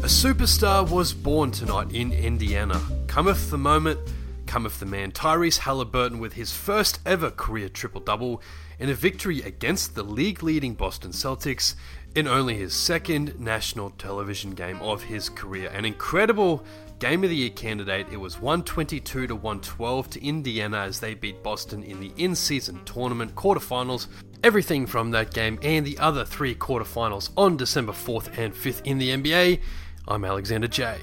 A superstar was born tonight in Indiana. Cometh the moment, cometh the man. Tyrese Haliburton with his first ever career triple double in a victory against the league leading Boston Celtics in only his second national television game of his career. An incredible Game of the Year candidate, it was 122 to 112 to Indiana as they beat Boston in the in season tournament quarterfinals. Everything from that game and the other three quarterfinals on December 4th and 5th in the NBA. I'm Alexander Jay.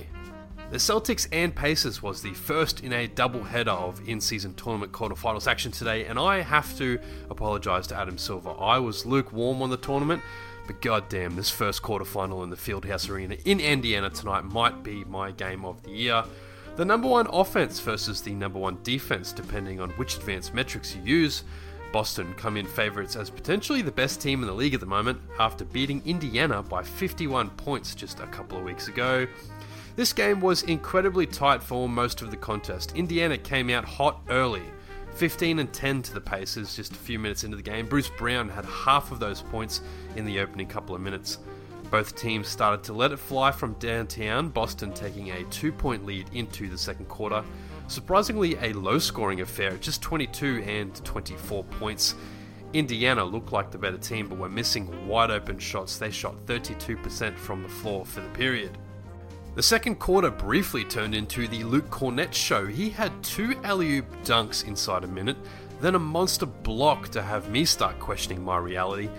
The Celtics and Pacers was the first in a doubleheader of in season tournament quarterfinals action today, and I have to apologise to Adam Silver. I was lukewarm on the tournament. But goddamn, this first quarterfinal in the Fieldhouse Arena in Indiana tonight might be my game of the year. The number one offense versus the number one defense, depending on which advanced metrics you use. Boston come in favourites as potentially the best team in the league at the moment after beating Indiana by 51 points just a couple of weeks ago. This game was incredibly tight for most of the contest. Indiana came out hot early, 15 and 10 to the Pacers just a few minutes into the game. Bruce Brown had half of those points in the opening couple of minutes. Both teams started to let it fly from downtown, Boston taking a two point lead into the second quarter. Surprisingly, a low scoring affair, just 22 and 24 points. Indiana looked like the better team, but were missing wide open shots. They shot 32% from the floor for the period. The second quarter briefly turned into the Luke Kornet show. He had two alley oop dunks inside a minute, then a monster block to have me start questioning my reality.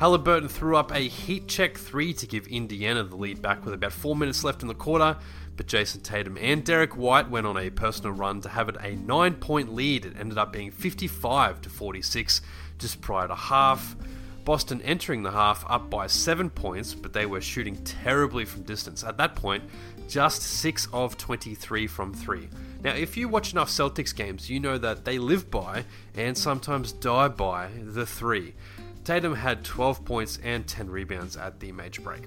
Haliburton threw up a heat check three to give Indiana the lead back with about four minutes left in the quarter, but Jayson Tatum and Derrick White went on a personal run to have it a nine point lead. It ended up being 55 to 46 just prior to half. Boston entering the half up by 7 points, but they were shooting terribly from distance. At that point, just 6 of 23 from 3. Now, if you watch enough Celtics games, you know that they live by and sometimes die by the 3. Tatum had 12 points and 10 rebounds at the major break.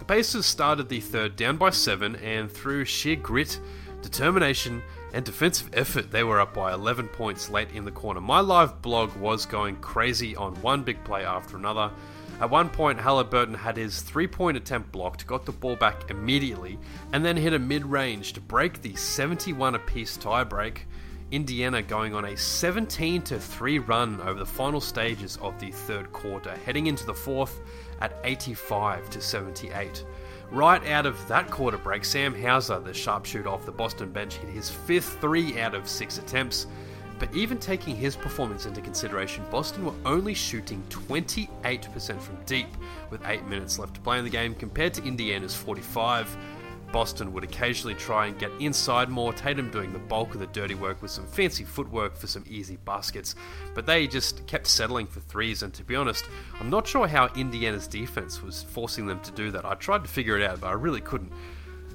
The Pacers started the third down by 7 and through sheer grit, determination, and defensive effort, they were up by 11 points late in the corner. My live blog was going crazy on one big play after another. At one point, Haliburton had his three point attempt blocked, got the ball back immediately, and then hit a mid range to break the 71 apiece tiebreak. Indiana going on a 17 3 run over the final stages of the third quarter, heading into the fourth at 85 78. Right out of that quarter break, Sam Hauser, the sharpshooter off the Boston bench, hit his fifth three out of six attempts. But even taking his performance into consideration, Boston were only shooting 28% from deep with 8 minutes left to play in the game compared to Indiana's 45. Boston would occasionally try and get inside more, Tatum doing the bulk of the dirty work with some fancy footwork for some easy baskets. But they just kept settling for threes, and to be honest, I'm not sure how Indiana's defense was forcing them to do that. I tried to figure it out, but I really couldn't.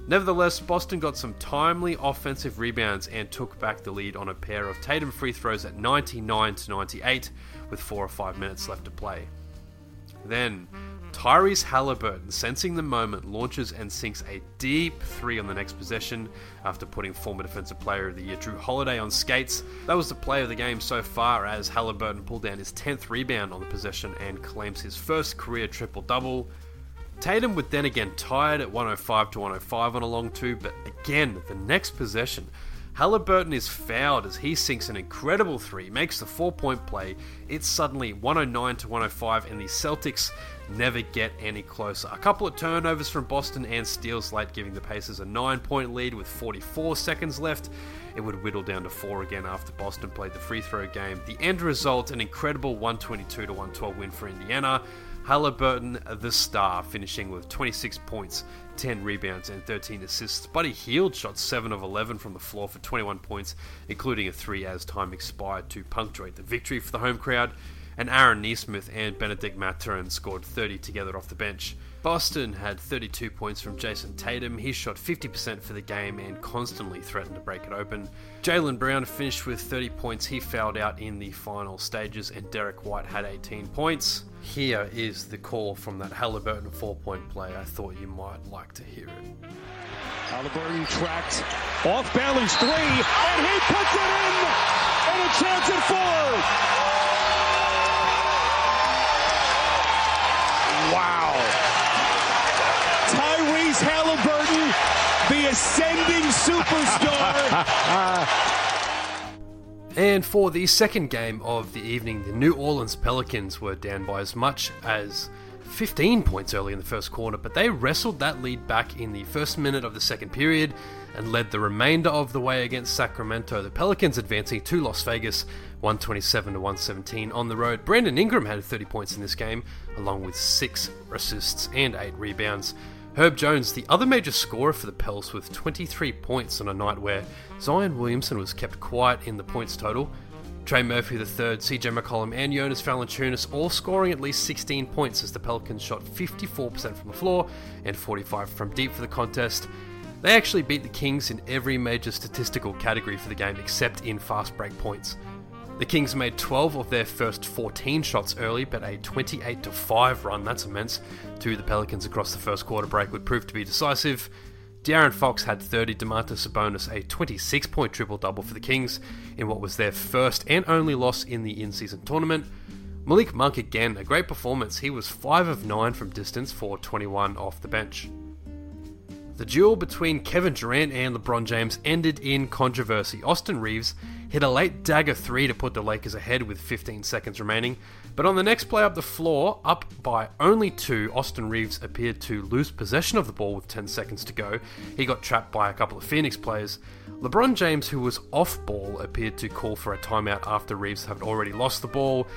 Nevertheless, Boston got some timely offensive rebounds and took back the lead on a pair of Tatum free throws at 99 to 98 with 4 or 5 minutes left to play. Then, Tyrese Haliburton, sensing the moment, launches and sinks a deep three on the next possession after putting former Defensive Player of the Year Jrue Holiday on skates. That was the play of the game so far as Haliburton pulled down his 10th rebound on the possession and claims his first career triple double. Tatum would then again tie it at 105 to 105 on a long two, but again, the next possession, Haliburton is fouled as he sinks an incredible three, makes the four point play. It's suddenly 109 to 105, and the Celtics never get any closer. A couple of turnovers from Boston and steals late, giving the Pacers a nine point lead with 44 seconds left. It would whittle down to four again after Boston played the free throw game. The end result an incredible 122 to 112 win for Indiana. Haliburton, the star, finishing with 26 points, 10 rebounds, and 13 assists. Buddy Hield shot 7 of 11 from the floor for 21 points, including a 3 as time expired to punctuate the victory for the home crowd. And Aaron Nesmith and Bennedict Mathurin scored 30 together off the bench. Boston had 32 points from Jayson Tatum. He shot 50% for the game and constantly threatened to break it open. Jaylen Brown finished with 30 points. He fouled out in the final stages, and Derrick White had 18 points. Here is the call from that Haliburton four point play. I thought you might like to hear it. Haliburton tracked off Bailey's three, and he puts it in, and a chance at four. Ascending superstar. And for the second game of the evening, the New Orleans Pelicans were down by as much as 15 points early in the first quarter, but they wrestled that lead back in the first minute of the second period and led the remainder of the way against Sacramento. The Pelicans advancing to Las Vegas 127 to 117 on the road. Brandon Ingram had 30 points in this game, along with 6 assists and 8 rebounds. Herb Jones, the other major scorer for the Pels, with 23 points on a night where Zion Williamson was kept quiet in the points total. Trey Murphy III, CJ McCollum, and Jonas Valanciunas all scoring at least 16 points as the Pelicans shot 54% from the floor and 45 from deep for the contest. They actually beat the Kings in every major statistical category for the game except in fast break points. The Kings made 12 of their first 14 shots early, but a 28 5 run, that's immense, to the Pelicans across the first quarter break would prove to be decisive. De'Aaron Fox had 30, Domantas Sabonis a 26 point triple double for the Kings in what was their first and only loss in the in season tournament. Malik Monk again, a great performance. He was 5 of 9 from distance for 21 off the bench. The duel between Kevin Durant and LeBron James ended in controversy. Austin Reaves hit a late dagger three to put the Lakers ahead with 15 seconds remaining, but on the next play up the floor, up by only two, Austin Reaves appeared to lose possession of the ball with 10 seconds to go. He got trapped by a couple of Phoenix players. LeBron James, who was off ball, appeared to call for a timeout after Reaves had already lost the ball.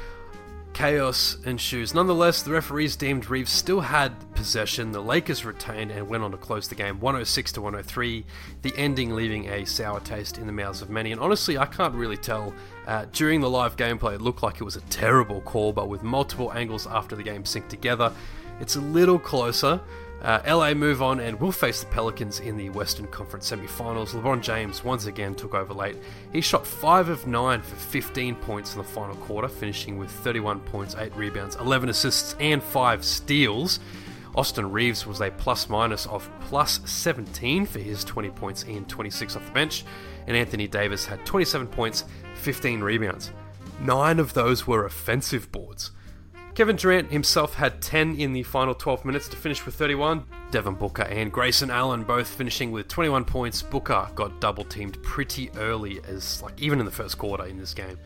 Chaos ensues. Nonetheless, the referees deemed Reaves still had possession. The Lakers retained and went on to close the game 106 to 103, the ending leaving a sour taste in the mouths of many. And honestly, I can't really tell. Uh, during the live gameplay, it looked like it was a terrible call, but with multiple angles after the game synced together, it's a little closer. Uh, LA move on and will face the Pelicans in the Western Conference semi-finals. LeBron James once again took over late. He shot 5 of 9 for 15 points in the final quarter, finishing with 31 points, 8 rebounds, 11 assists, and 5 steals. Austin Reaves was a plus minus of plus 17 for his 20 points and 26 off the bench, and Anthony Davis had 27 points, 15 rebounds. Nine of those were offensive boards. Kevin Durant himself had 10 in the final 12 minutes to finish with 31. Devin Booker and Grayson Allen both finishing with 21 points. Booker got double teamed pretty early, as like even in the first quarter in this game.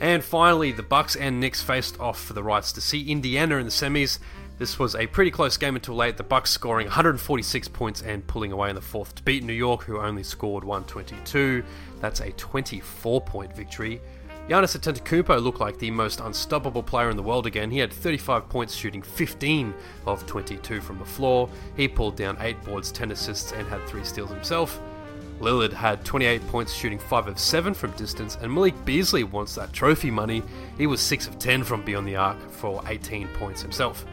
And finally, the Bucks and Knicks faced off for the rights to see Indiana in the semis. This was a pretty close game until late. The Bucks scoring 146 points and pulling away in the fourth to beat New York, who only scored 122. That's a 24 point victory. Giannis Antetokounmpo looked like the most unstoppable player in the world again. He had 35 points, shooting 15 of 22 from the floor. He pulled down 8 boards, 10 assists, and had 3 steals himself. Lillard had 28 points, shooting 5 of 7 from distance, and Malik Beasley wants that trophy money. He was 6 of 10 from beyond the arc for 18 points himself.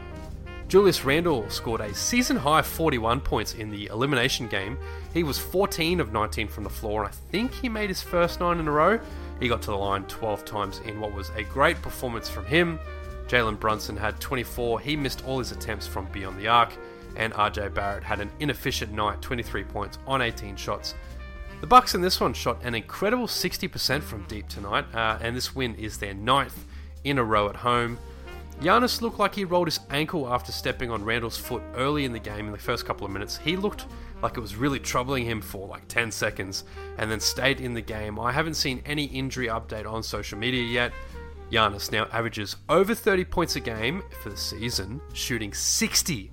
Julius Randle scored a season high 41 points in the elimination game. He was 14 of 19 from the floor, and I think he made his first 9 in a row. He got to the line 12 times in what was a great performance from him. Jalen Brunson had 24, he missed all his attempts from beyond the arc, and RJ Barrett had an inefficient night, 23 points on 18 shots. The Bucks in this one shot an incredible 60% from deep tonight, uh, and this win is their ninth in a row at home. Giannis looked like he rolled his ankle after stepping on Randle's foot early in the game in the first couple of minutes. He looked like it was really troubling him for like 10 seconds and then stayed in the game. I haven't seen any injury update on social media yet. Giannis now averages over 30 points a game for the season, shooting 60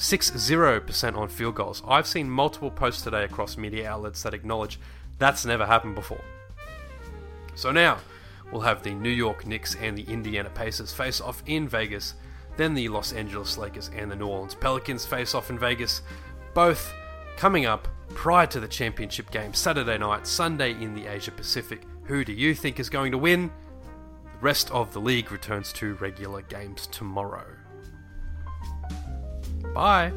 60% on field goals. I've seen multiple posts today across media outlets that acknowledge that's never happened before. So now, we'll have the New York Knicks and the Indiana Pacers face off in Vegas. Then the Los Angeles Lakers and the New Orleans Pelicans face off in Vegas. Both coming up prior to the championship game Saturday night, Sunday in the Asia Pacific. Who do you think is going to win? The rest of the league returns to regular games tomorrow. Bye.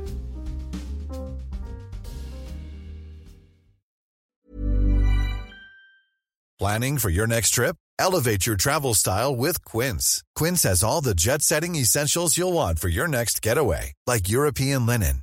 Planning for your next trip? Elevate your travel style with Quince. Quince has all the jet setting essentials you'll want for your next getaway, like European linen,